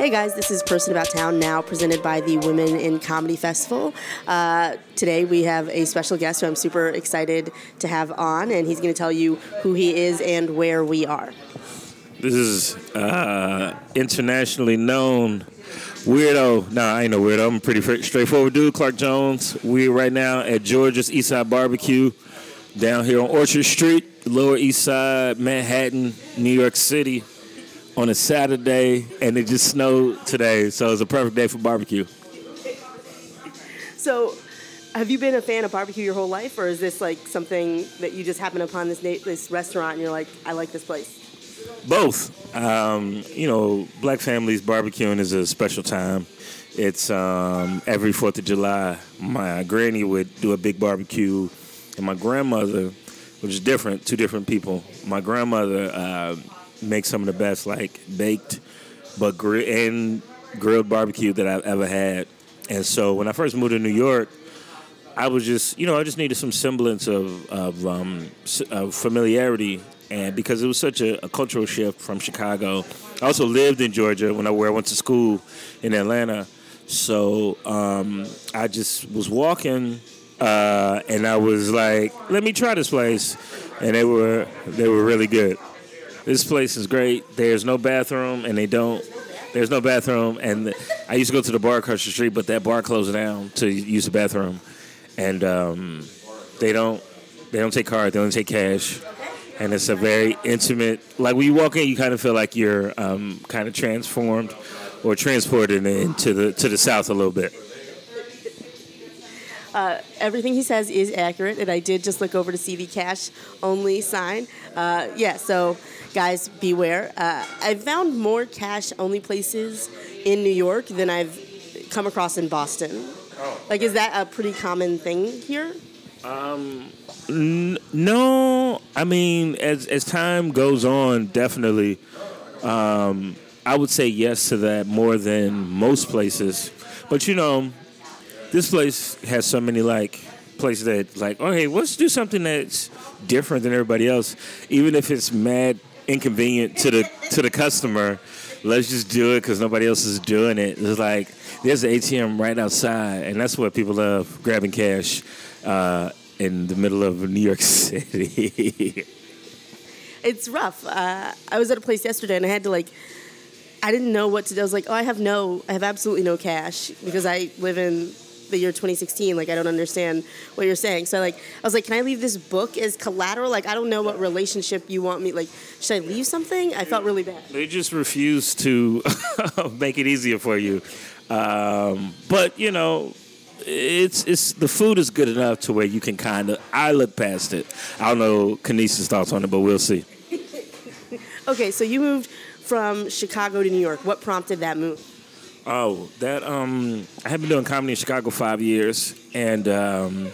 Hey guys, this is Person About Town now presented by the Women in Comedy Festival. Uh, today we have a special guest who I'm super excited to have on, and he's going to tell you who he is and where we are. This is uh, internationally known weirdo. Nah, I ain't no weirdo. I'm a pretty straightforward dude. Clark Jones. We're right now at Georgia's Eastside Barbecue down here on Orchard Street, Lower East Side, Manhattan, New York City on a Saturday, and it just snowed today, so it's a perfect day for barbecue. So, have you been a fan of barbecue your whole life, or is this like something that you just happen upon this this restaurant and you're like, I like this place? Both. Um, you know, black families barbecuing is a special time. It's um, every Fourth of July. My granny would do a big barbecue, and my grandmother, which is different, two different people. My grandmother. Uh, make some of the best like baked, but gr- and grilled barbecue that I've ever had. And so when I first moved to New York, I was just you know I just needed some semblance of of, um, of familiarity. And because it was such a, a, cultural shift from Chicago, I also lived in Georgia when I where I went to school in Atlanta. So um, I just was walking, uh, and I was like, "Let me try this place," and they were they were really good. This place is great. There's no bathroom, and they don't. There's no bathroom, and the, I used to go to the bar across the street, but that bar closed down to use the bathroom, and um, they don't. They don't take cards. They only take cash, and it's a very intimate. Like when you walk in, you kind of feel like you're um, kind of transformed or transported into the to the south a little bit. Uh, everything he says is accurate, and I did just look over to see the cash only sign. Uh, yeah, so guys, beware. Uh, I've found more cash only places in New York than I've come across in Boston. Oh. Like, is that a pretty common thing here? Um, n- no. I mean, as as time goes on, definitely. Um, I would say yes to that more than most places. But you know, this place has so many like places that like, oh hey, let's do something that's different than everybody else, even if it's mad inconvenient to the to the customer. Let's just do it because nobody else is doing it. It's like there's an ATM right outside, and that's what people love grabbing cash uh, in the middle of New York City. it's rough. Uh, I was at a place yesterday, and I had to like. I didn't know what to do. I was like, oh, I have no, I have absolutely no cash because I live in the year 2016. Like, I don't understand what you're saying. So, like, I was like, can I leave this book as collateral? Like, I don't know what relationship you want me. Like, should I leave something? I felt really bad. They just refuse to make it easier for you. Um, but you know, it's it's the food is good enough to where you can kind of. I look past it. I don't know Kinesis thoughts on it, but we'll see. okay, so you moved from Chicago to New York. What prompted that move? Oh, that um, I had been doing comedy in Chicago five years, and um,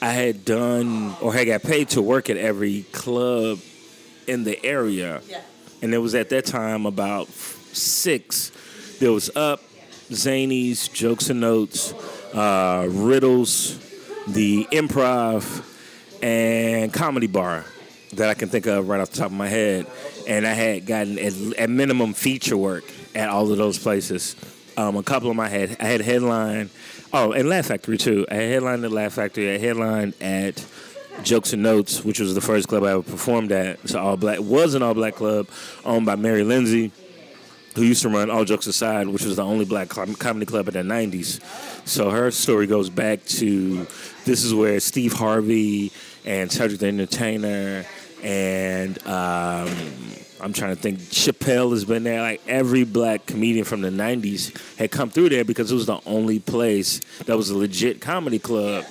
I had done or had got paid to work at every club in the area. Yeah. And it was at that time about six. There was Up, Zanies, Jokes and Notes, uh, Riddles, the Improv, and Comedy Bar that I can think of right off the top of my head. And I had gotten at, at minimum feature work at all of those places. Um, a couple of them I had I had headline. Oh, and Laugh Factory too. I had headlined at Laugh Factory. I headlined at Jokes and Notes, which was the first club I ever performed at. It's all black. Was an all black club owned by Mary Lindsey, who used to run All Jokes Aside, which was the only black comedy club in the '90s. So her story goes back to this is where Steve Harvey and Cedric the Entertainer and um, I'm trying to think. Chappelle has been there. Like every black comedian from the '90s had come through there because it was the only place that was a legit comedy club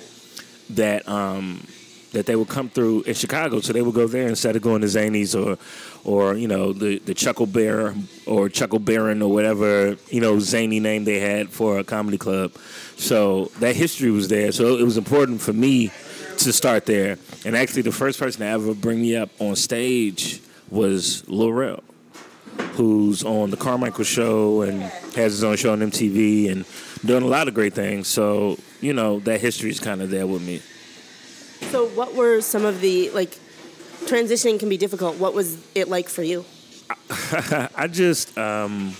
that um, that they would come through in Chicago. So they would go there instead of going to Zanies or or you know the the Chuckle Bear or Chuckle Baron or whatever you know zany name they had for a comedy club. So that history was there. So it was important for me to start there. And actually, the first person to ever bring me up on stage was Lil Rel, who's on the Carmichael Show and has his own show on MTV and doing a lot of great things. So you know that history is kind of there with me. So, what were some of the like transitioning can be difficult? What was it like for you? I just um,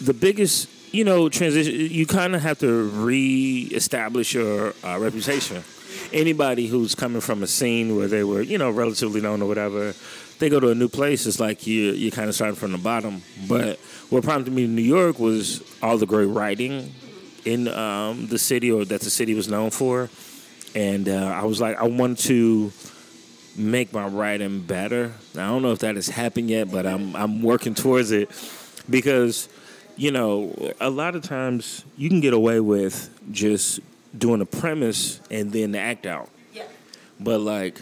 the biggest, you know, transition. You kind of have to re-establish your uh, reputation. Anybody who's coming from a scene where they were, you know, relatively known or whatever, they go to a new place. It's like you you kind of starting from the bottom. But what prompted me to New York was all the great writing in um, the city, or that the city was known for, and uh, I was like, I want to make my writing better. I don't know if that has happened yet, but I'm I'm working towards it because you know a lot of times you can get away with just doing a premise and then the act out. Yeah. But like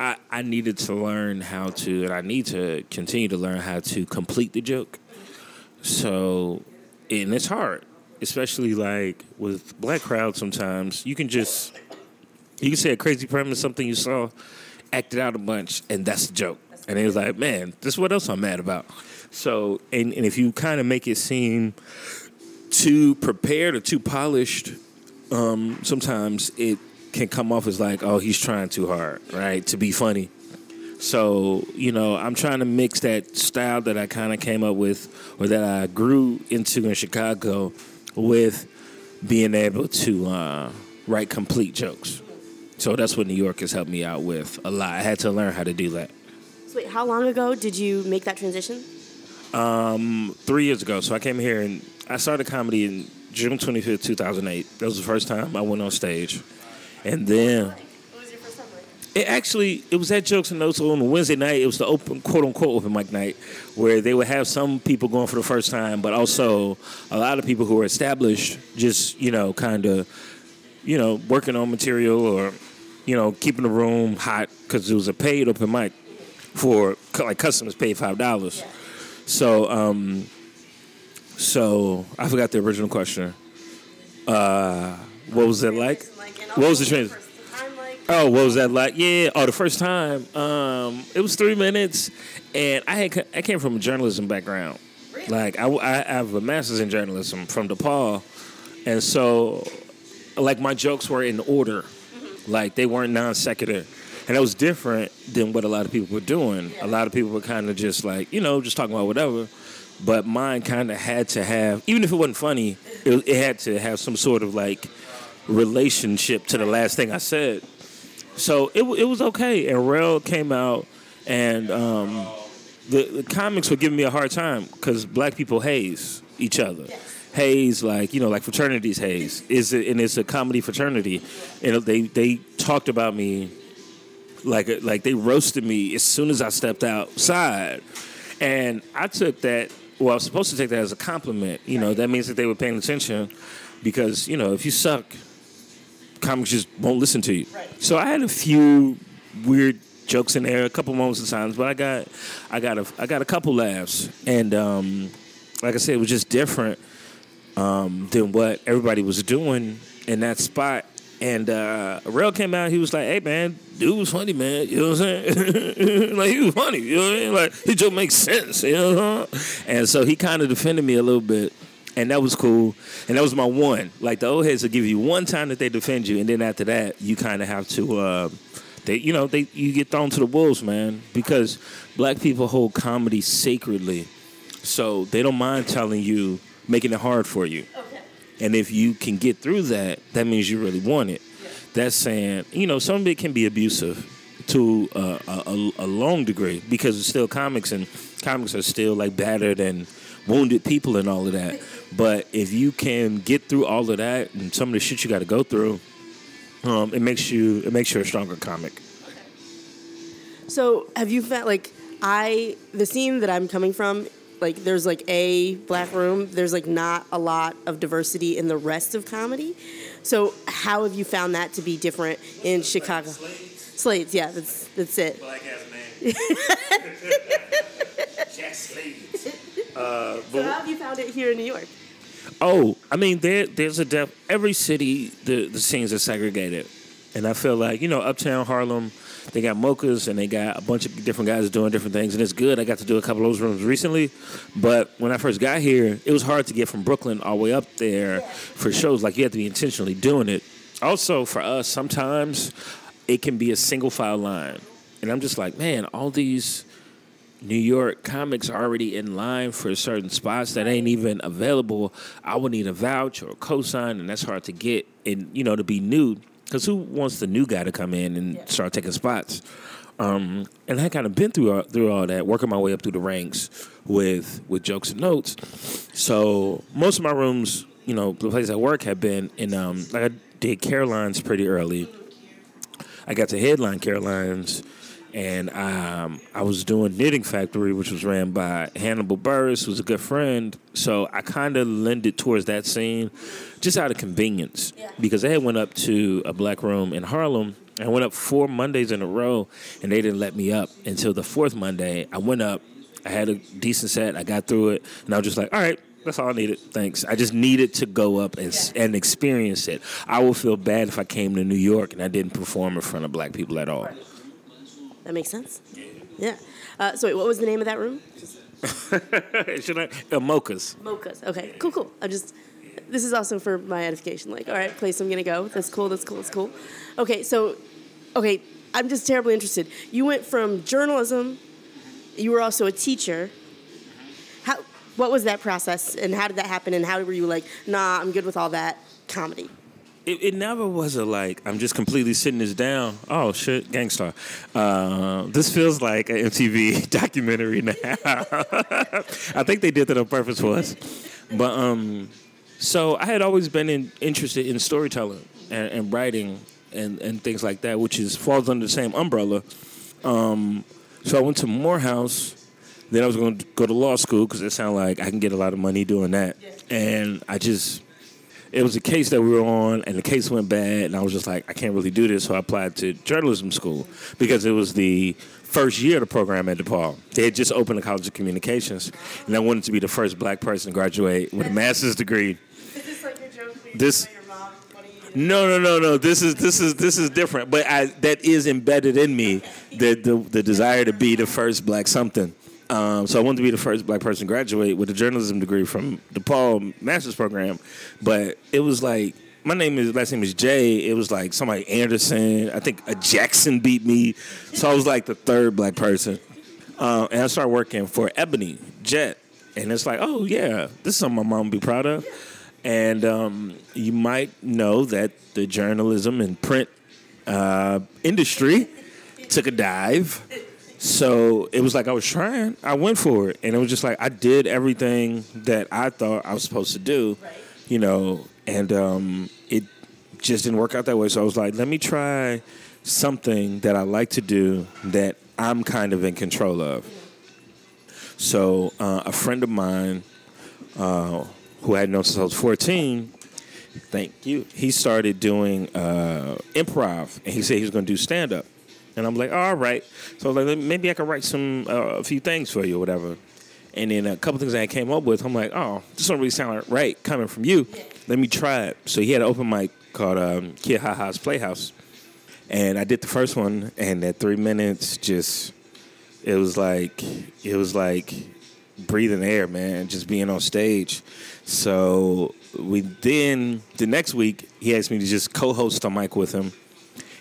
I I needed to learn how to and I need to continue to learn how to complete the joke. So and it's hard. Especially like with black crowds sometimes you can just you can say a crazy premise, something you saw, act it out a bunch, and that's the joke. And it was like, man, this is what else I'm mad about. So, and, and if you kind of make it seem too prepared or too polished, um, sometimes it can come off as like, oh, he's trying too hard, right, to be funny. So, you know, I'm trying to mix that style that I kind of came up with or that I grew into in Chicago with being able to uh, write complete jokes. So that's what New York has helped me out with a lot. I had to learn how to do that. So wait, how long ago did you make that transition? Three years ago. So I came here and I started comedy in June 25th, 2008. That was the first time I went on stage. And then What was your first time it actually it was at Jokes and Notes on a Wednesday night. It was the open quote unquote open mic night where they would have some people going for the first time, but also a lot of people who were established just, you know, kind of, you know, working on material or, you know, keeping the room hot because it was a paid open mic for like customers paid five dollars. So um so I forgot the original question. Uh what was it like? What was the trans- Time like? Oh, what was that like? Yeah. Oh, the first time, um, it was three minutes, and I had I came from a journalism background. Like I, I have a master's in journalism from DePaul, and so like my jokes were in order, like they weren't non sequitur, and that was different than what a lot of people were doing. A lot of people were kind of just like you know just talking about whatever, but mine kind of had to have even if it wasn't funny, it, it had to have some sort of like relationship to the last thing I said. So it it was okay. And Rel came out, and um, the, the comics were giving me a hard time because black people haze each other. Haze like you know like fraternities haze is it, and it's a comedy fraternity, and they they talked about me like like they roasted me as soon as I stepped outside, and I took that. Well, I was supposed to take that as a compliment. You know that means that they were paying attention, because you know if you suck, comics just won't listen to you. So I had a few weird jokes in there, a couple moments of times, but I got I got a I got a couple laughs, and um, like I said, it was just different um, than what everybody was doing in that spot. And uh, Rel came out. He was like, "Hey man, dude was funny, man. You know what I'm saying? like he was funny. You know what I mean? Like his joke makes sense. You know?" What I'm And so he kind of defended me a little bit, and that was cool. And that was my one. Like the old heads will give you one time that they defend you, and then after that, you kind of have to. Uh, they, you know, they you get thrown to the wolves, man, because black people hold comedy sacredly, so they don't mind telling you, making it hard for you. Okay. And if you can get through that, that means you really want it. That's saying, you know, some of it can be abusive to uh, a, a, a long degree because it's still comics and comics are still like battered and wounded people and all of that. But if you can get through all of that and some of the shit you got to go through, um, it makes you it makes you a stronger comic. So have you found like I the scene that I'm coming from? Like there's like a black room. There's like not a lot of diversity in the rest of comedy. So how have you found that to be different in Chicago? Slates, yeah, that's that's it. Black ass man. Jack Slade. Uh, So how have you found it here in New York? Oh, I mean, there there's a depth. Every city, the the scenes are segregated, and I feel like you know, Uptown Harlem, they got mochas and they got a bunch of different guys doing different things, and it's good. I got to do a couple of those rooms recently, but when I first got here, it was hard to get from Brooklyn all the way up there for shows. Like you have to be intentionally doing it. Also, for us, sometimes it can be a single file line, and I'm just like, man, all these New York comics already in line for certain spots that ain't even available. I would need a vouch or a cosign, and that's hard to get. And you know, to be new, because who wants the new guy to come in and Yeah. start taking spots? Um, and I kind of been through all, through all that, working my way up through the ranks with with jokes and notes. So most of my rooms, you know, the place I work have been in. Um, like I did Caroline's pretty early. I got to headline Caroline's, and um, I was doing Knitting Factory, which was ran by Hannibal Buress, who's a good friend. So I kind of lended towards that scene, just out of convenience, because they had went up to a black room in Harlem. I went up four Mondays in a row, and they didn't let me up until the fourth Monday. I went up. I had a decent set. I got through it, and I was just like, "All right, that's all I needed. Thanks. I just needed to go up and, s and experience it. I would feel bad if I came to New York and I didn't perform in front of black people at all. That makes sense. Yeah. Uh, so wait, what was the name of that room? Should I? Uh, mochas. Mochas. Okay, cool, cool. I'm just this is also for my edification. Like, all right, place I'm gonna go. That's cool. That's cool. That's cool. Okay, so okay, I'm just terribly interested. You went from journalism. You were also a teacher. How? What was that process, and how did that happen? And how were you like, nah, I'm good with all that comedy? It, it never was a like I'm just completely sitting this down. Oh shit, Gang Starr. Uh, this feels like an MTV documentary now. I think they did that on purpose for us. But um, so I had always been in, interested in storytelling and, and writing and, and things like that, which is falls under the same umbrella. Um, so I went to Morehouse. Then I was going to go to law school because it sounded like I can get a lot of money doing that. And I just it was a case that we were on, and the case went bad, and I was just like, I can't really do this, so I applied to journalism school because it was the first year of the program at DePaul. They had just opened the College of Communications, and I wanted to be the first black person to graduate with a master's degree. Is this like your joke? This- No, no, no, no. This is this is this is different, but I, that is embedded in me the, the the desire to be the first black something. Um, so I wanted to be the first black person to graduate with a journalism degree from DePaul master's program, but it was like my name is last name is Jay. It was like somebody Anderson. I think a Jackson beat me, so I was like the third black person. Uh, and I started working for Ebony Jet, and it's like, oh yeah, this is something my mom would be proud of. And um, you might know that the journalism and print uh, industry took a dive. So it was like I was trying. I went for it, and it was just like I did everything that I thought I was supposed to do, you know. And um, it just didn't work out that way. So I was like, let me try something that I like to do that I'm kind of in control of. So uh, a friend of mine uh, who I had known since I was 14, thank you, he started doing uh, improv, and he said he was going to do stand up. And I'm like, all right. So like, maybe I could write some uh, a few things for you or whatever. And then a couple things I came up with, I'm like, oh, this don't really sound right coming from you. Let me try it. So he had an open mic called um, Kid Ha Ha's Playhouse. And I did the first one, and at three minutes, just it was like it was like breathing air, man, just being on stage. So we then the next week he asked me to just co-host a mic with him,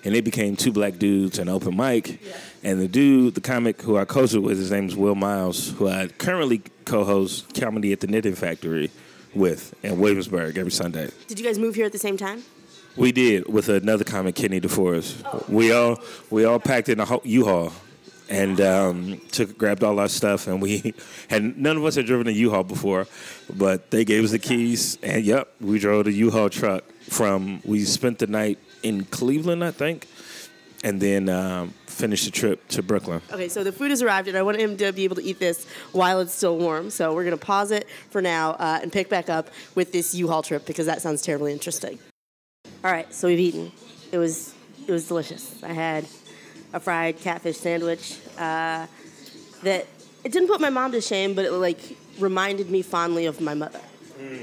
and it became two black dudes and open mic. And the dude, the comic who I co-hosted with, his name is Will Miles, who I currently co-host comedy at the Knitting Factory with in Williamsburg every Sunday. Did you guys move here at the same time? We did with another comic, Kenny DeForest. We all we all packed in a ho- U-Haul and um, took grabbed all our stuff, and we had none of us had driven a U-Haul before, but they gave us the keys, and yep, we drove the U-Haul truck from. We spent the night in Cleveland, I think, and then um, finished the trip to Brooklyn. Okay, so the food has arrived, and I want him to be able to eat this while it's still warm. So we're gonna pause it for now uh, and pick back up with this U-Haul trip because that sounds terribly interesting. All right, so we've eaten. It was it was delicious. I had a fried catfish sandwich uh, that it didn't put my mom to shame, but it like reminded me fondly of my mother.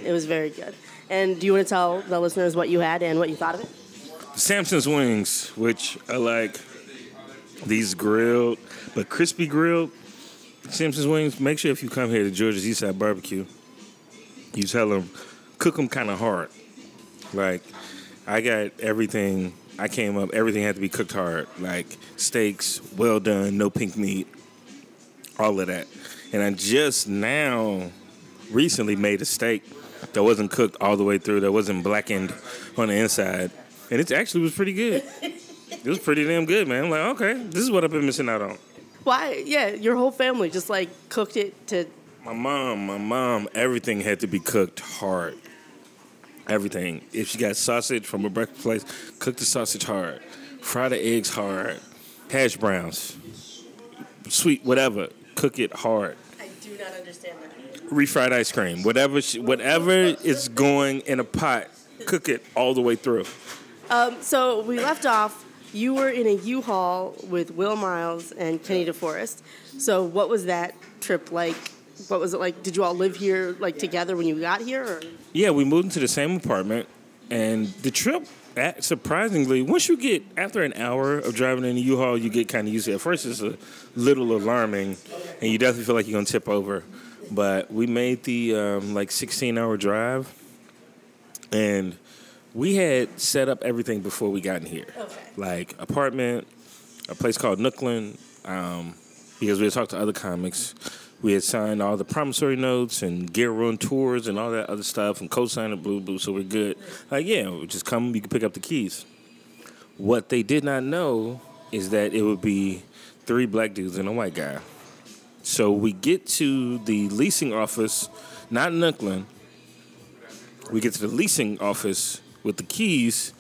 It was very good. And do you want to tell the listeners what you had and what you thought of it? Samson's wings, which are like these grilled but crispy grilled Samson's wings. Make sure if you come here to Georgia's Eastside Barbecue, you tell them cook them kind of hard. Like I got everything. I came up. Everything had to be cooked hard. Like steaks, well done, no pink meat. all of that. And I just now recently made a steak that wasn't cooked all the way through, that wasn't blackened on the inside. And it actually was pretty good. It was pretty damn good, man. I'm like, okay, this is what I've been missing out on. Why? Yeah, your whole family just like cooked it to. My mom, my mom, everything had to be cooked hard. Everything. If she got sausage from a breakfast place, cook the sausage hard. Fry the eggs hard. Hash browns. Sweet, whatever. Cook it hard. I do not understand that. refried ice cream, whatever she, whatever is going in a pot, cook it all the way through. Um, so we left off. You were in a U-Haul with Will Miles and Kenny DeForest. So what was that trip like? What was it like? Did you all live here like together when you got here? Or? Yeah, we moved into the same apartment, and the trip, surprisingly, once you get after an hour of driving in a U-Haul, you get kind of used to it. At first, it's a little alarming, and you definitely feel like you're gonna tip over. But we made the um, like 16-hour drive, and we had set up everything before we got in here. Okay. Like apartment, a place called Nooklyn, um, because we had talked to other comics. We had signed all the promissory notes and guarantors and all that other stuff and co-signed it, blue blue, so we're good. Like, yeah, we just come, you can pick up the keys. What they did not know is that it would be three black dudes and a white guy. So we get to the leasing office, not in. We get to the leasing office with the keys.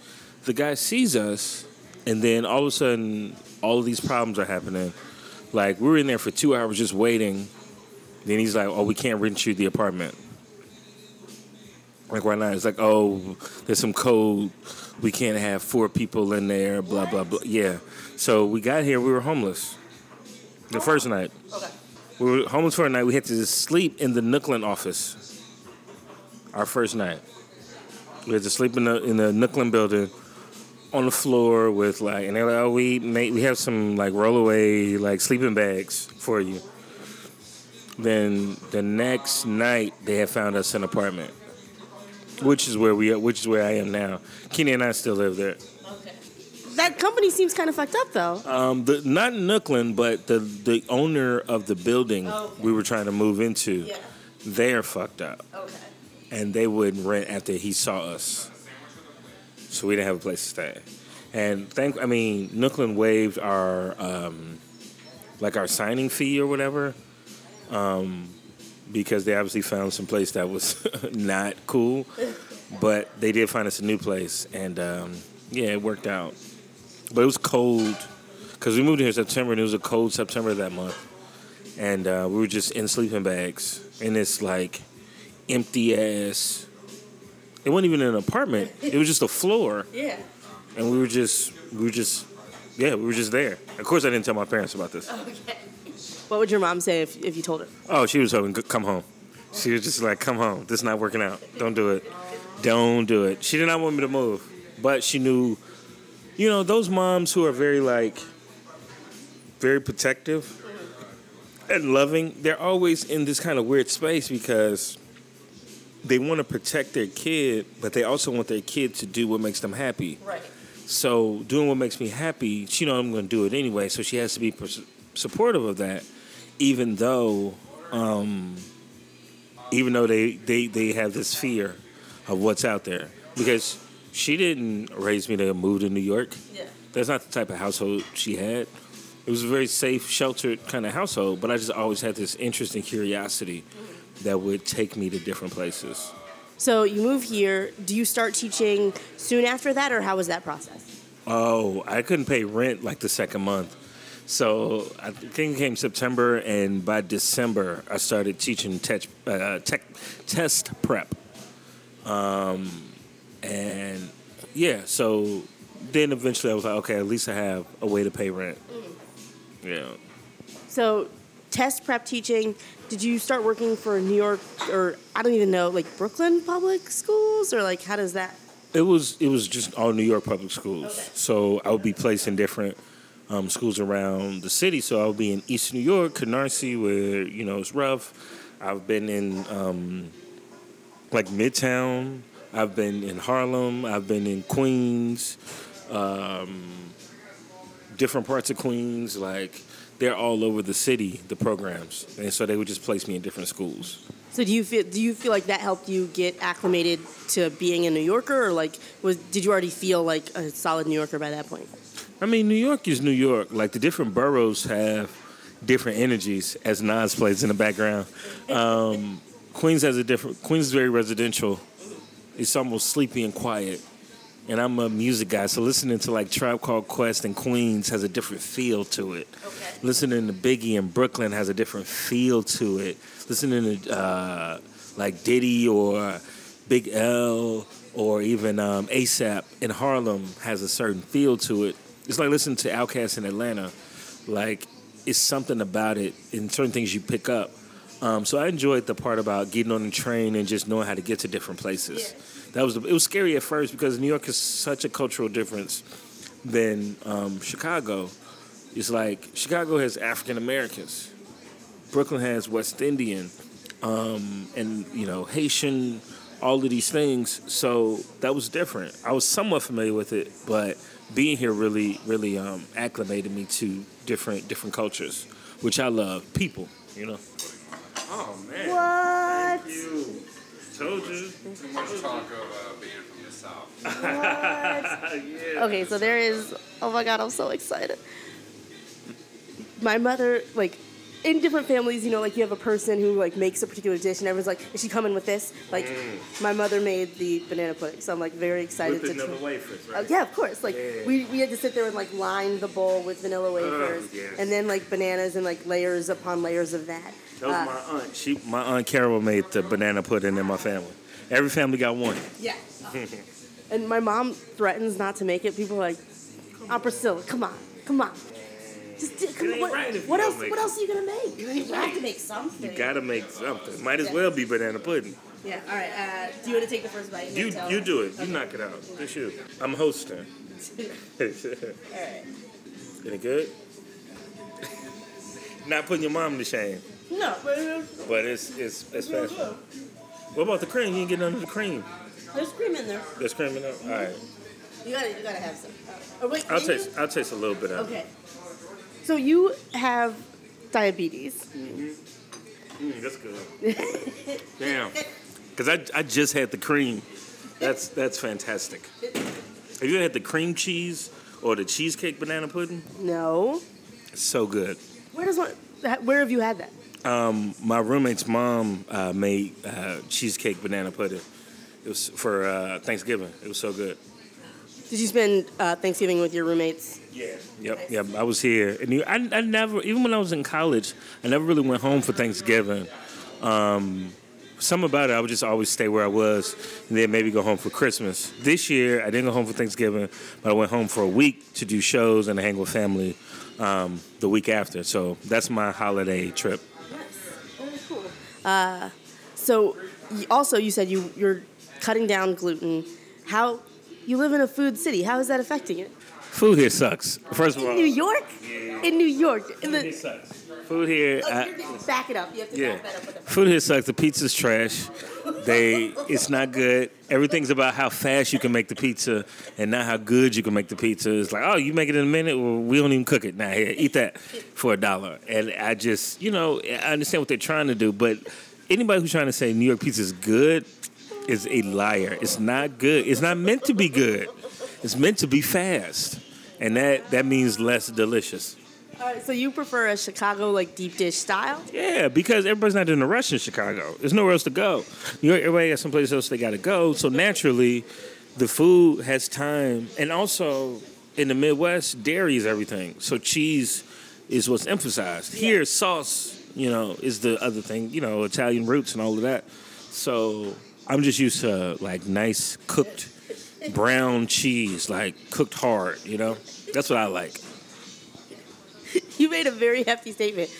The guy sees us, and then all of a sudden, all of these problems are happening. Like we were in there for two hours just waiting. Then he's like, "Oh, we can't rent you the apartment." Like why not? It's like, "Oh, there's some code. We can't have four people in there." Blah blah blah. Yeah. So we got here. We were homeless. The first night. Okay. We were homeless for a night. We had to sleep in the Nooklyn office. Our first night. We had to sleep in the in the Nooklyn building on the floor with like, and they're like, "Oh, we make we have some like rollaway like sleeping bags for you." Then the next night, they had found us an apartment, which is where we which is where I am now. Kenny and I still live there. Okay. That company seems kind of fucked up though. Um, the, not Nooklyn, but the the owner of the building Oh, okay. we were trying to move into, Yeah. they're fucked up, Okay. And they wouldn't rent after he saw us, so we didn't have a place to stay. And thank, I mean, Nooklyn waived our um, like our signing fee or whatever, um, because they obviously found some place that was not cool, but they did find us a new place, and um, yeah, it worked out. But it was cold because we moved here in September, and it was a cold September that month, and uh, we were just in sleeping bags in this like empty ass. It wasn't even an apartment; it was just a floor, Yeah. and we were just we were just yeah we were just there. Of course, I didn't tell my parents about this. Okay. What would your mom say if, if you told her? Oh, she was hoping come home. She was just like, "Come home. This is not working out. Don't do it. Don't do it." She did not want me to move, but she knew, you know, those moms who are very like, very protective and loving. They're always in this kind of weird space because they want to protect their kid, but they also want their kid to do what makes them happy. Right. So doing what makes me happy, she know I'm going to do it anyway. So she has to be pers- supportive of that, even though, um, even though they, they they have this fear of what's out there, because she didn't raise me to move to New York. Yeah. That's not the type of household she had. It was a very safe, sheltered kind of household, but I just always had this interest and curiosity that would take me to different places. So you move here. Do you start teaching soon after that, or how was that process? Oh, I couldn't pay rent like the second month. So I think it came September, and by December, I started teaching tech, uh, tech test prep. Um, and yeah, so then eventually I was like, okay, at least I have a way to pay rent. Yeah. So test prep teaching. Did you start working for New York or I don't even know, like Brooklyn public schools, or like how does that? It was it was just all New York public schools. Okay. So I would be placed in different um, schools around the city. So I would be in East New York, Canarsie, where you know it's rough. I've been in um, like Midtown. I've been in Harlem. I've been in Queens. Um, different parts of Queens, like they're all over the city, the programs, and so they would just place me in different schools. So do you feel do you feel like that helped you get acclimated to being a New Yorker, or like was did you already feel like a solid New Yorker by that point? I mean, New York is New York. Like the different boroughs have different energies, as Nas plays in the background. Um, Queens has a different. Queens is very residential. It's almost sleepy and quiet. And I'm a music guy, so listening to like Tribe Called Quest and Queens has a different feel to it. Okay. Listening to Biggie in Brooklyn has a different feel to it. Listening to uh, like Diddy or Big L or even um, ASAP in Harlem has a certain feel to it. It's like listening to Outkast in Atlanta. Like it's something about it and certain things you pick up. Um, so I enjoyed the part about getting on the train and just knowing how to get to different places. That was the, it was scary at first because New York is such a cultural difference than um, Chicago. It's like Chicago has African Americans, Brooklyn has West Indian, um, and you know Haitian, all of these things. So that was different. I was somewhat familiar with it, but being here really, really um, acclimated me to different different cultures, which I love. People, you know. Oh man! What? Thank you. Told you. Too much talk of uh, being from the South. yeah. Okay, so there is. Oh my god, I'm so excited. My mother, like, in different families, you know, like you have a person who like makes a particular dish, and everyone's like, "Is she coming with this?" Like, my mother made the banana pudding, so I'm like very excited With to. another try- wafers, Uh, right? yeah, of course. Like Yeah. we, we had to sit there and like line the bowl with vanilla wafers, yes. and then like bananas and like layers upon layers of that. That was Uh, my aunt. She, my aunt Carol made the banana pudding in my family. Every family got one. Yeah. and my mom threatens not to make it. People are like, Aunt Priscilla, come on, come on. Just do, come It on. ain't What, right what else? What it. else are you gonna make? You, have to make something. You gotta make something. Might as well be banana pudding. Yeah. All right. Uh, do you want to take the first bite? and You you do it. You knock it out. It's you. I'm hosting. All right. Is it good? Not putting your mom to shame, No, but but it's it's it's real fast. What about the cream? You didn't get none of the cream. There's cream in there. There's cream in there. All right. You gotta, you gotta have some. Oh wait. I'll you? taste. I'll taste a little bit of it. Okay. So you have diabetes. Mm, that's good. Damn. Because I, I just had the cream. That's that's fantastic. Have you had the cream cheese or the cheesecake banana pudding? No. It's so good. Where does one? Where have you had that? Um, my roommate's mom uh, made uh, cheesecake banana pudding. It was for uh, Thanksgiving. It was so good. Did you spend uh, Thanksgiving with your roommates? Yeah. Yep. Yep. I was here, and you, I, I never, even when I was in college, I never really went home for Thanksgiving. Um, some about it, I would just always stay where I was, and then maybe go home for Christmas. This year, I didn't go home for Thanksgiving, but I went home for a week to do shows and hang with family um, the week after. So that's my holiday trip. Very cool. Uh, so, also, you said you you're cutting down gluten. How you live in a food city? How is that affecting it? Food here sucks. First of all, In New York? In New York. In food here the, sucks. Food here. oh, I- back it up. You have to Yeah, back up food here sucks. The pizza's trash. They, it's not good. Everything's about how fast you can make the pizza and not how good you can make the pizza. It's like, oh, you make it in a minute. Well, we don't even cook it. Now here, eat that for a dollar. And I just, you know, I understand what they're trying to do, but anybody who's trying to say New York pizza is good is a liar. It's not good. It's not meant to be good. It's meant to be fast, and that that means less delicious. All right, so you prefer a Chicago like deep dish style? Yeah, because everybody's not in a rush in Chicago. There's nowhere else to go. New York, everybody has someplace else they got to go. So naturally, the food has time, and also in the Midwest, dairy is everything. So cheese is what's emphasized. Here, sauce, you know, is the other thing. You know, Italian roots and all of that. So I'm just used to like nice cooked brown cheese, like cooked hard. You know, that's what I like. You made a very hefty statement.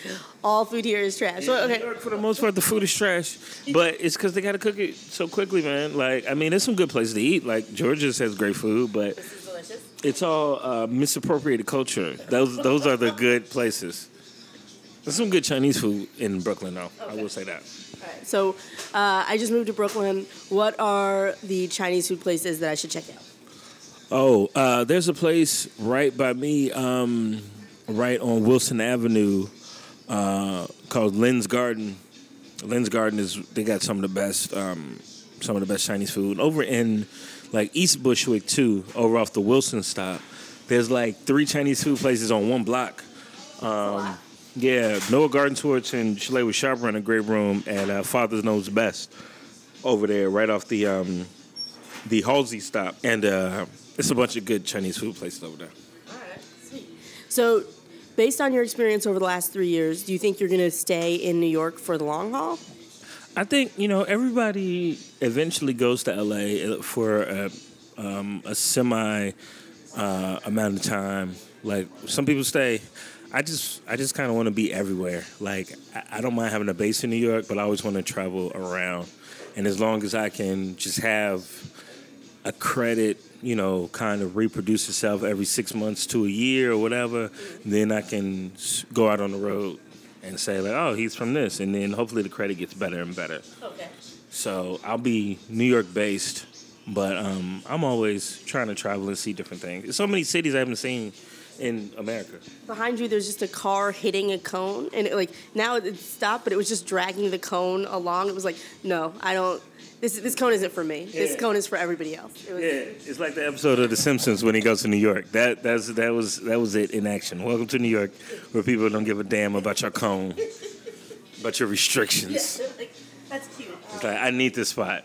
All food here is trash. So, okay. For the most part, the food is trash, but it's because they got to cook it so quickly, man. Like, I mean, there's some good places to eat. Like Georgia's has great food, but This is delicious. it's all uh, misappropriated culture. Those those are the good places. There's some good Chinese food in Brooklyn, though. I will say that. So, uh, I just moved to Brooklyn. What are the Chinese food places that I should check out? Oh, uh, there's a place right by me. Um, right on Wilson Avenue uh, called Lynn's Garden. Lynn's Garden is they got some of the best um, some of the best Chinese food over in like East Bushwick too, over off the Wilson stop. There's like three Chinese food places on one block. Um, yeah, Noah Garden Torch and Chalet with Sharp run a great room at uh, Father's Knows Best over there, right off the um, the Halsey stop, and uh, it's a bunch of good Chinese food places over there. All right, sweet. So, based on your experience over the last three years, do you think you're going to stay in New York for the long haul? I think you know everybody eventually goes to LA for a, um, a semi uh, amount of time. Like some people stay. I just I just kind of want to be everywhere. Like I, I don't mind having a base in New York, but I always want to travel around. And as long as I can just have a credit, you know, kind of reproduce itself every six months to a year or whatever, then I can go out on the road and say like, oh, he's from this, and then hopefully the credit gets better and better. Okay. So I'll be New York based, but um, I'm always trying to travel and see different things. There's so many cities I haven't seen in America. Behind you, there's just a car hitting a cone, and it, like now it stopped, but it was just dragging the cone along. It was like, no, I don't. This this cone isn't for me. This cone is for everybody else. It was, Yeah, it's like the episode of The Simpsons when he goes to New York. That that's that was that was it in action. Welcome to New York, where people don't give a damn about your cone, about your restrictions. like, that's cute. It's like I need this spot.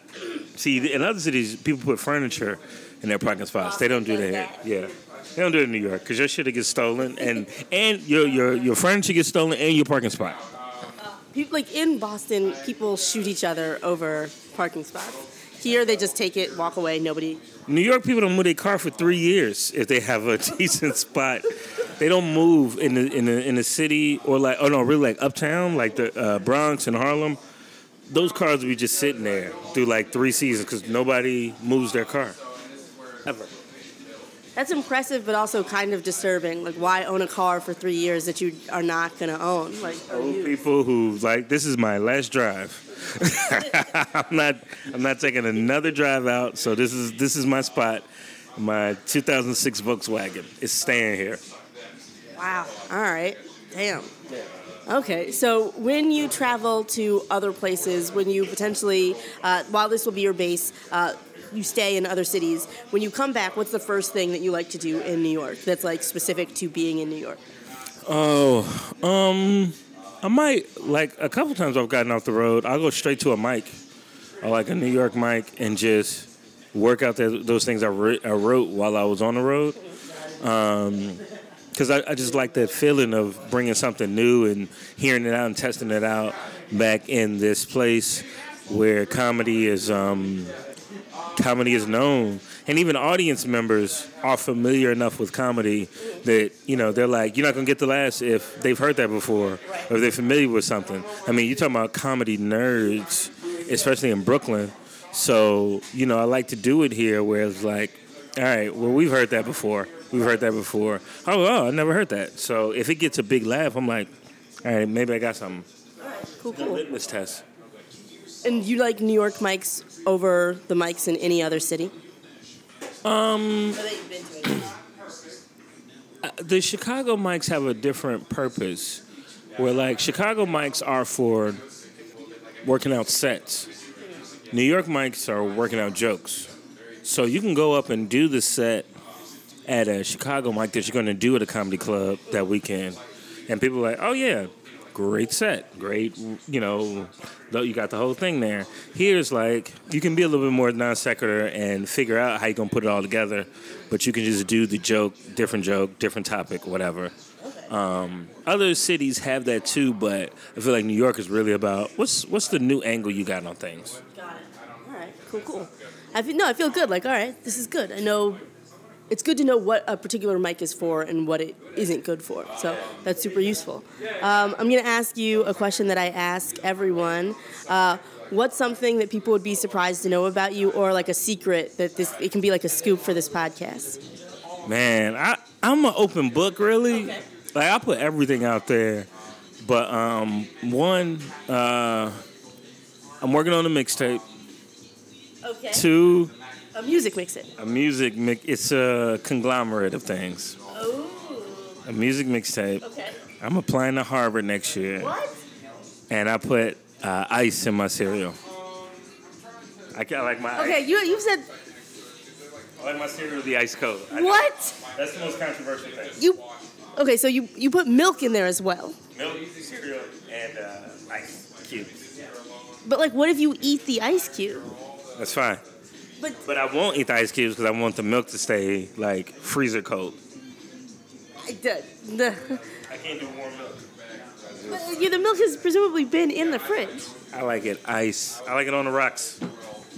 See, in other cities, people put furniture in their parking spots. They don't do that here. Yeah, they don't do it in New York because your shit gets stolen and and your your your furniture gets stolen and your parking spot. People like in Boston, people shoot each other over parking spots. Here, they just take it, walk away. Nobody. New York people don't move their car for three years if they have a decent spot. They don't move in the in the in the city or like oh no really like uptown like the uh, Bronx and Harlem. Those cars will be just sitting there through like three seasons because nobody moves their car ever. That's impressive, but also kind of disturbing. Like, why own a car for three years that you are not going to own? Like, Old people who like this is my last drive. I'm not I'm not taking another drive out. So this is this is my spot. My 2006 Volkswagen is staying here. Wow. All right. Damn. Okay, so when you travel to other places, when you potentially, uh, while this will be your base, uh, you stay in other cities. When you come back, what's the first thing that you like to do in New York that's like specific to being in New York? Oh, um, I might like a couple times I've gotten off the road. I'll go straight to a mic, or like a New York mic, and just work out that, those things I, wrote, I wrote while I was on the road. Because I, I just like that feeling of bringing something new and hearing it out and testing it out back in this place where comedy is um, comedy is known. And even audience members are familiar enough with comedy that you know they're like you're not gonna get the laughs if they've heard that before or if they're familiar with something. I mean you're talking about comedy nerds especially in brooklyn. So you know i like to do it here where it's like all right well we've heard that before. We've heard that before. Oh, oh i never heard that. So if it gets a big laugh i'm like all right maybe i got something. Cool, cool. litmus test And you like New York mics over the mics in any other city? Um. the Chicago mics have a different purpose. Where like Chicago mics are for working out sets. New York mics are working out jokes. So you can go up and do the set at a Chicago mic that you're going to do at a comedy club that weekend, and people are like, "Oh yeah, great set, great, you know, though you got the whole thing there." Here's like you can be a little bit more non sequitur and figure out how you're gonna put it all together, but you can just do the joke, different joke, different topic, whatever. Um, other cities have that too, but I feel like New York is really about what's what's the new angle you got on things. Got it. All right. Cool. Cool. I feel no. I feel good. Like, all right, this is good. I know. It's good to know what a particular mic is for and what it isn't good for. So that's super useful. Um, I'm going to ask you a question that I ask everyone. Uh, what's something that people would be surprised to know about you, or like a secret that this it can be like a scoop for this podcast? Man, I I'm an open book, really. Like I put everything out there, but um, one, uh, I'm working on a mixtape. Okay. Two, A music mix it. a music mix. It's a conglomerate of things. Oh. a music mixtape. Okay. I'm applying to Harvard next year, What? and I put uh, ice in my cereal. I, I like my Okay, ice. you you said I like my cereal with the ice cold. I know. what? That's the most controversial thing. You okay? So you you put milk in there as well. Milk, cereal, and uh, ice cubes. But like, what if you eat the ice cube? That's fine. But But I won't eat the ice cubes because I want the milk to stay like freezer cold. I, the, the, I can't do warm milk. yeah, the milk has presumably been in the fridge. I like it ice. I like it on the rocks.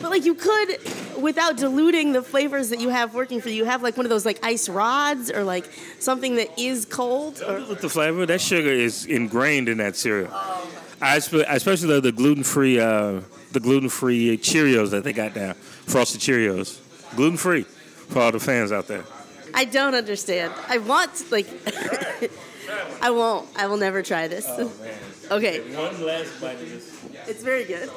But like, you could, without diluting the flavors that you have working for you, have like one of those like ice rods or like something that is cold. Or, With the flavor, that sugar is ingrained in that cereal. I, I especially love the gluten free, uh, the gluten free Cheerios that they got now, frosted Cheerios, gluten free for all the fans out there. I don't understand. I want like. I won't. I will never try this. Okay, One last bite of this. it's very good.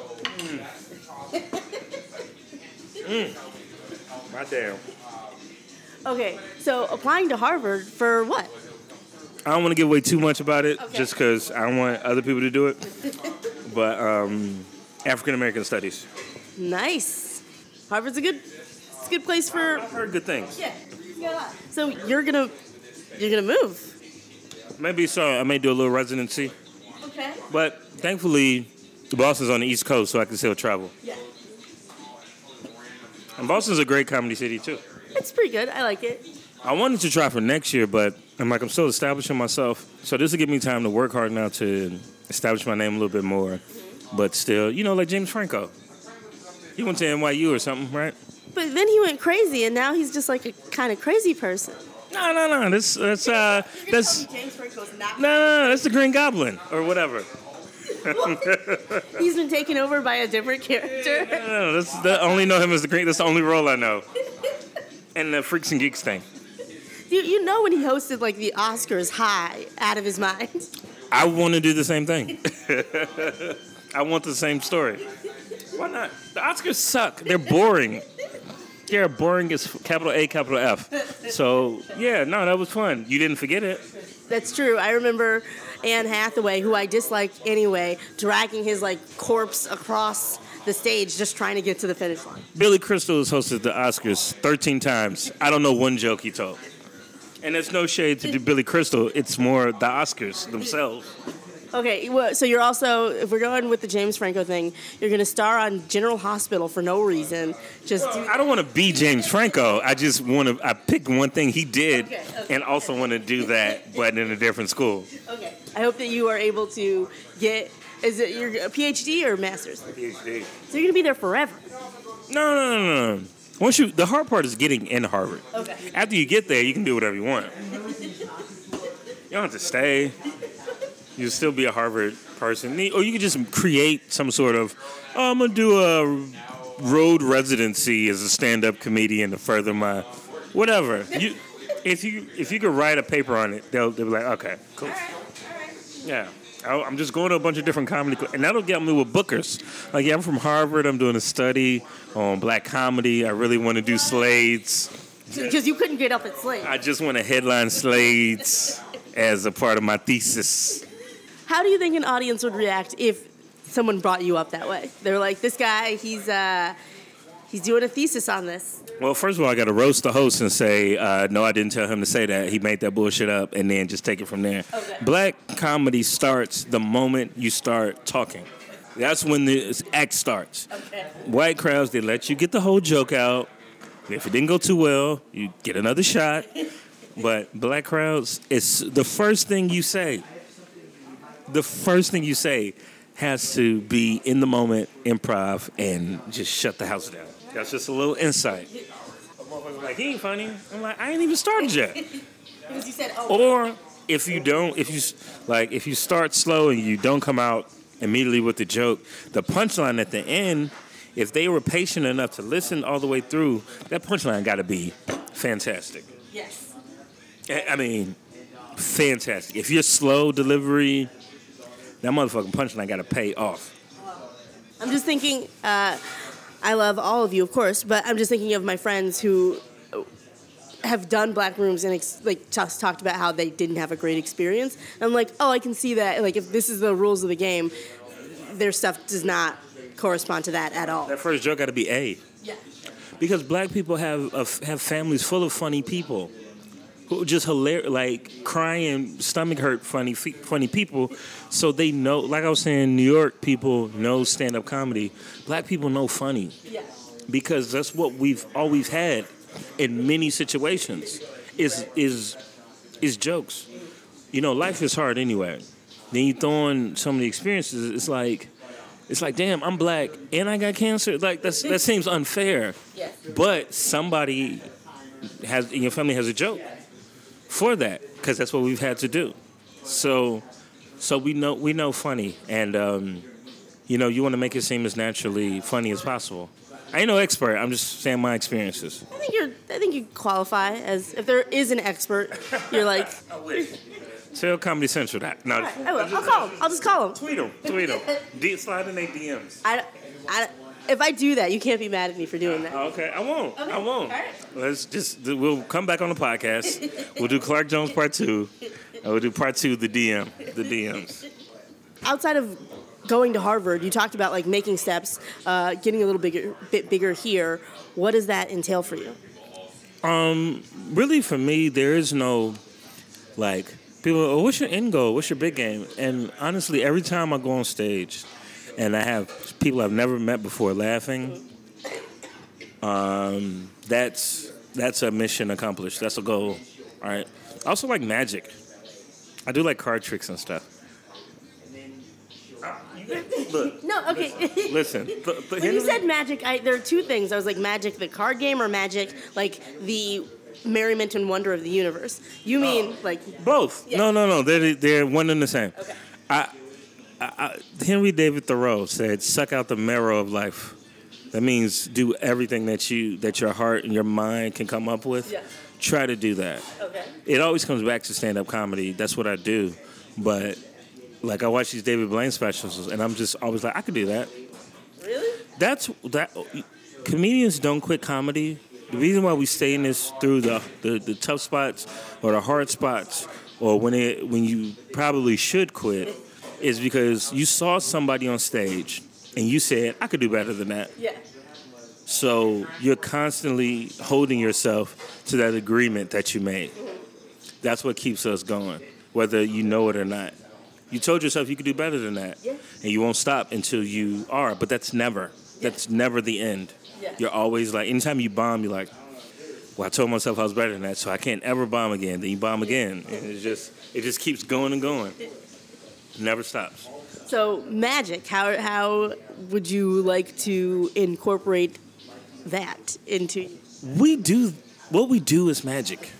My damn. Okay, so applying to Harvard for what? I don't want to give away too much about it, Okay. just because I don't want other people to do it. but um, African American Studies. Nice. Harvard's a good, it's a good place for. I've heard good things. Yeah. So you're gonna, you're gonna move. Maybe so. I may do a little residency, Okay. but thankfully, Boston's on the East Coast, so I can still travel. Yeah. And Boston's a great comedy city too. It's pretty good. I like it. I wanted to try for next year, but I'm like I'm still establishing myself. So this will give me time to work hard now to establish my name a little bit more. But still, you know, like James Franco. He went to NYU or something, right? But then he went crazy, and now he's just like a kind of crazy person. No, no, no. That's that's uh that's no, James Franco's not. no, no. That's the Green Goblin or whatever. He's been taken over by a different character. No, no, that's the, I only know him as the Green. That's the only role I know. And the Freaks and Geeks thing. you, you know when he hosted like the Oscars high out of his mind. I want to do the same thing. I want the same story. Why not? The Oscars suck. They're boring. They're boring as capital A, capital F. So yeah, no, that was fun. You didn't forget it. That's true. I remember Anne Hathaway, who I dislike anyway, dragging his like corpse across the stage just trying to get to the finish line. Billy Crystal has hosted the Oscars 13 times. I don't know one joke he told. And there's no shade to Billy Crystal. It's more the Oscars themselves. Okay, well, so you're also, if we're going with the James Franco thing, you're going to star on General Hospital for no reason. Just do, I don't want to be James Franco. I just want to. I picked one thing he did, Okay, okay. and also want to do that, but in a different school. okay. I hope that you are able to get. Is it your a PhD or master's? PhD. So you're going to be there forever. No, no, no, no. Once you, the hard part is getting in Harvard. Okay. After you get there, you can do whatever you want. You don't have to stay. You can still be a Harvard person, or you could just create some sort of. Oh, I'm gonna do a road residency as a stand-up comedian to further my whatever. You, if you if you could write a paper on it, they'll they'll be like, okay, cool. Yeah. I- I'm just going to a bunch of different comedy, and that'll get me with bookers. Like, yeah, I'm from Harvard. I'm doing a study on black comedy. I really want to do Slades. Because you couldn't get up at Slate. I just want to headline Slades as a part of my thesis. How do you think an audience would react if someone brought you up that way? They're like, this guy, he's uh, he's doing a thesis on this. Well, first of all, I got to roast the host and say, uh, no, I didn't tell him to say that. He made that bullshit up, and then just take it from there. Okay. Black comedy starts the moment you start talking. That's when the act starts. Okay. White crowds, they let you get the whole joke out. If it didn't go too well, you get another shot. But black crowds, it's the first thing you say. The first thing you say has to be in the moment, improv, and just shut the house down. That's just a little insight. Like, he ain't funny. I'm like, I ain't even started yet. Because you said, oh, Or if you don't, if you like, if you start slow and you don't come out immediately with the joke, the punchline at the end, if they were patient enough to listen all the way through, that punchline got to be fantastic. yes. I I mean, fantastic. If you're slow delivery, that motherfucking punchline got to pay off. I'm just thinking, uh, I love all of you, of course, but I'm just thinking of my friends who have done black rooms and ex- like just talked about how they didn't have a great experience. And I'm like, oh, I can see that. Like if this is the rules of the game, their stuff does not correspond to that at all. That first joke got to be A. Yeah. Because black people have have families full of funny people, who just hilarious, like crying, stomach hurt, funny funny people. So they know, like I was saying, New York people know stand up comedy. Black people know funny because that's what we've always had in many situations. Is is is jokes. You know, life is hard anyway. Then you throw in some of the experiences. It's like. It's like, damn, I'm black and I got cancer. Like that's that seems unfair. But somebody has in your family has a joke for that because that's what we've had to do. So, so we know we know funny, and um, you know you want to make it seem as naturally funny as possible. I ain't no expert. I'm just saying my experiences. I think you're. I think you qualify as if there is an expert. You're like, Tell Comedy Central that. No, all right, I will. I'll call him. I'll just call him. tweet them. Tweet them. D- slide in their DMs. I, I, if I do that, you can't be mad at me for doing that. Okay, I won't. I won't. all right. Let's just we'll come back on the podcast. We'll do Clark Jones part two. And we'll do part two, the DM, the DMs. Outside of going to Harvard, you talked about like making steps, uh, getting a little bigger, bit bigger here. What does that entail for you? Um, Really, for me, there is no like people. Oh, what's your end goal? What's your big game? And honestly, every time I go on stage, and I have people I've never met before laughing, um, that's that's a mission accomplished. That's a goal. All right. I also like magic. I do like card tricks and stuff. Look, No, okay. listen. th- th- when you said magic, I, there are two things. I was like magic, the card game, or magic, like the merriment and wonder of the universe. You mean like Both. Yeah. No, no, no. They're they're one and the same. Okay. I, I, I, Henry David Thoreau said, "Suck out the marrow of life." That means do everything that you that your heart and your mind can come up with. Yeah. Try to do that. okay? It always comes back to stand up comedy. That's what I do. But like I watch these David Blaine specials, and I'm just always like, I could do that. Really? That's that. Comedians don't quit comedy. The reason why we stay in this through the, the, the tough spots or the hard spots, or when it when you probably should quit, is because you saw somebody on stage and you said, "I could do better than that." Yeah. So you're constantly holding yourself to that agreement that you made. That's what keeps us going, whether you know it or not. You told yourself you could do better than that, Yeah. and you won't stop until you are. But that's never. That's never the end. Yeah. You're always like, anytime you bomb, you're like, well, I told myself I was better than that, so I can't ever bomb again. Then you bomb again, and it just it just keeps going and going. Never stops. So magic. How how would you like to incorporate that into? we do what we do is magic.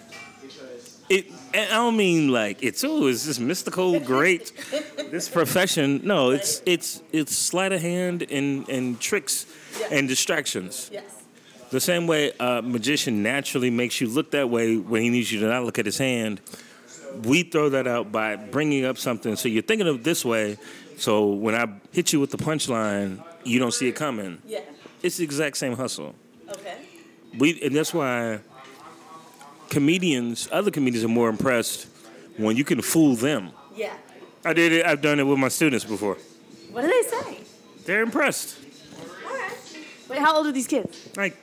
It and I don't mean like it's oh it's this mystical great this profession. No, it's it's it's sleight of hand and and tricks and distractions. Yes. The same way a magician naturally makes you look that way when he needs you to not look at his hand. We throw that out by bringing up something so you're thinking of it this way. So when I hit you with the punchline, you don't see it coming. Yeah. It's the exact same hustle Okay. we and that's why comedians, other comedians, are more impressed when you can fool them. Yeah. I did it. I've done it with my students before. What do they say? They're impressed. All right. Wait, how old are these kids? Like,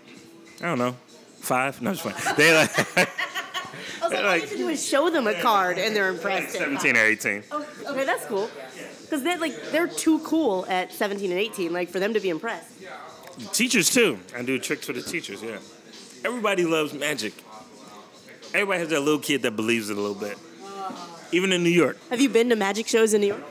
I don't know, five. No, just fine. They like was like, all you Like- have to do is show them a card and they're impressed. at seventeen or eighteen. Oh, okay, that's cool. Because they're like they're too cool at 17 and 18, like for them to be impressed. Teachers too. I do tricks for the teachers. Yeah. Everybody loves magic. Everybody has that little kid that believes it a little bit. Even in New York. Have you been to magic shows in New York?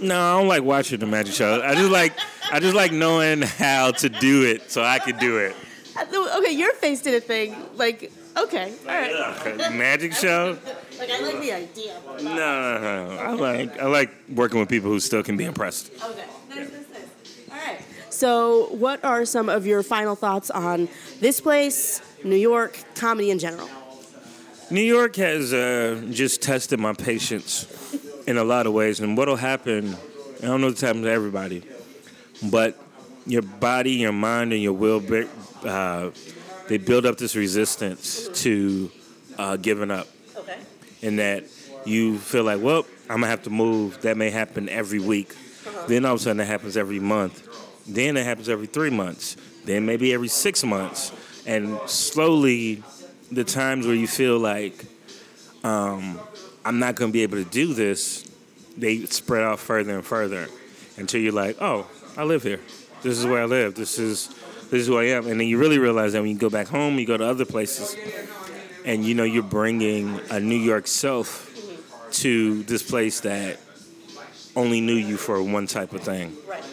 No, I don't like watching the magic show. I just like I just like knowing how to do it so I can do it. Uh, Okay, your face did a thing. Like, okay, all right. Magic show? Like, I like the idea. No, no, no. I like I like working with people who still can be impressed. Okay, nice, nice, nice. All right. So, what are some of your final thoughts on this place, New York, comedy in general? New York has uh, just tested my patience in a lot of ways, and what'll happen? I don't know if this happens to everybody, but your body, your mind, and your will, bu- uh, they build up this resistance to uh, giving up. Okay. in that you feel like, well, I'm gonna have to move. That may happen every week. Then all of a sudden, it happens every month. Then it happens every three months. Then maybe every six months. And slowly, the times where you feel like um, I'm not gonna be able to do this, they spread out further and further until you're like, oh, I live here. This is where I live. This is this is who I am. And then you really realize that when you go back home, you go to other places, and you know you're bringing a New York self to this place that only knew you for one type of thing. Right.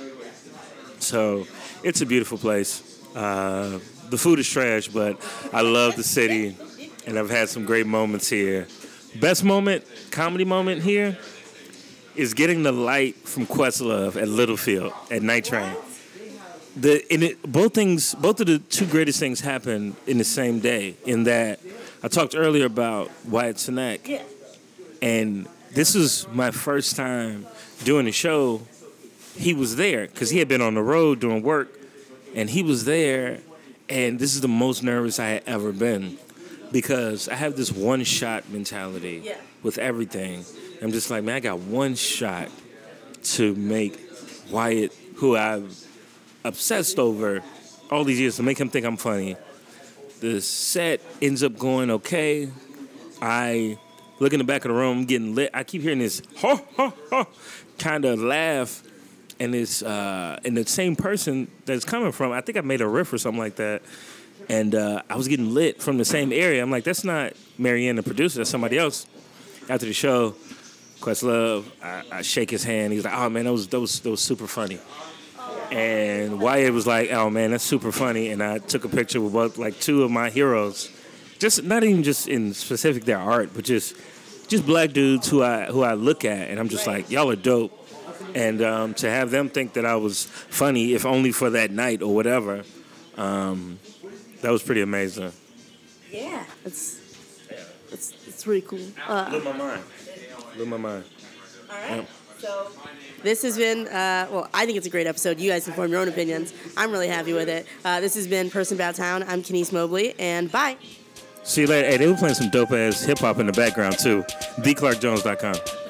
So it's a beautiful place. Uh, the food is trash, but I love the city, and I've had some great moments here. Best moment, comedy moment here, is getting the light from Questlove at Littlefield at Night Train. The and it, both things, both of the two greatest things happen in the same day. In that, I talked earlier about Wyatt Cenac, Yeah. and this is my first time doing a show. He was there because he had been on the road doing work, and he was there. And this is the most nervous I had ever been because I have this one shot mentality Yeah. with everything. I'm just like, man, I got one shot to make Wyatt, who I've obsessed over all these years, to make him think I'm funny. The set ends up going okay. I look in the back of the room, getting lit. I keep hearing this ha ha ha kind of laugh, and it's uh, and the same person that's coming from. I think I made a riff or something like that, and uh, I was getting lit from the same area. I'm like, that's not Marianne, the producer. That's somebody else. After the show, Questlove, I, I shake his hand. He's like, oh man, that was that was that was super funny. And Wyatt was like, "Oh man, that's super funny." And I took a picture with both, like two of my heroes, just not even just in specific their art, but just just black dudes who I who I look at, and I'm just like, "Y'all are dope." And um, to have them think that I was funny, if only for that night or whatever, um, that was pretty amazing. Yeah. It's it's it's really cool. Uh, Blew my mind. Blew my mind. all right. So this has been uh, well. I think it's a great episode. You guys can form your own opinions. I'm really happy with it. Uh, this has been Person About Town. I'm Kenise Mobley, and bye. See you later. Hey, they were playing some dope ass hip hop in the background too. TheClarkJones.com.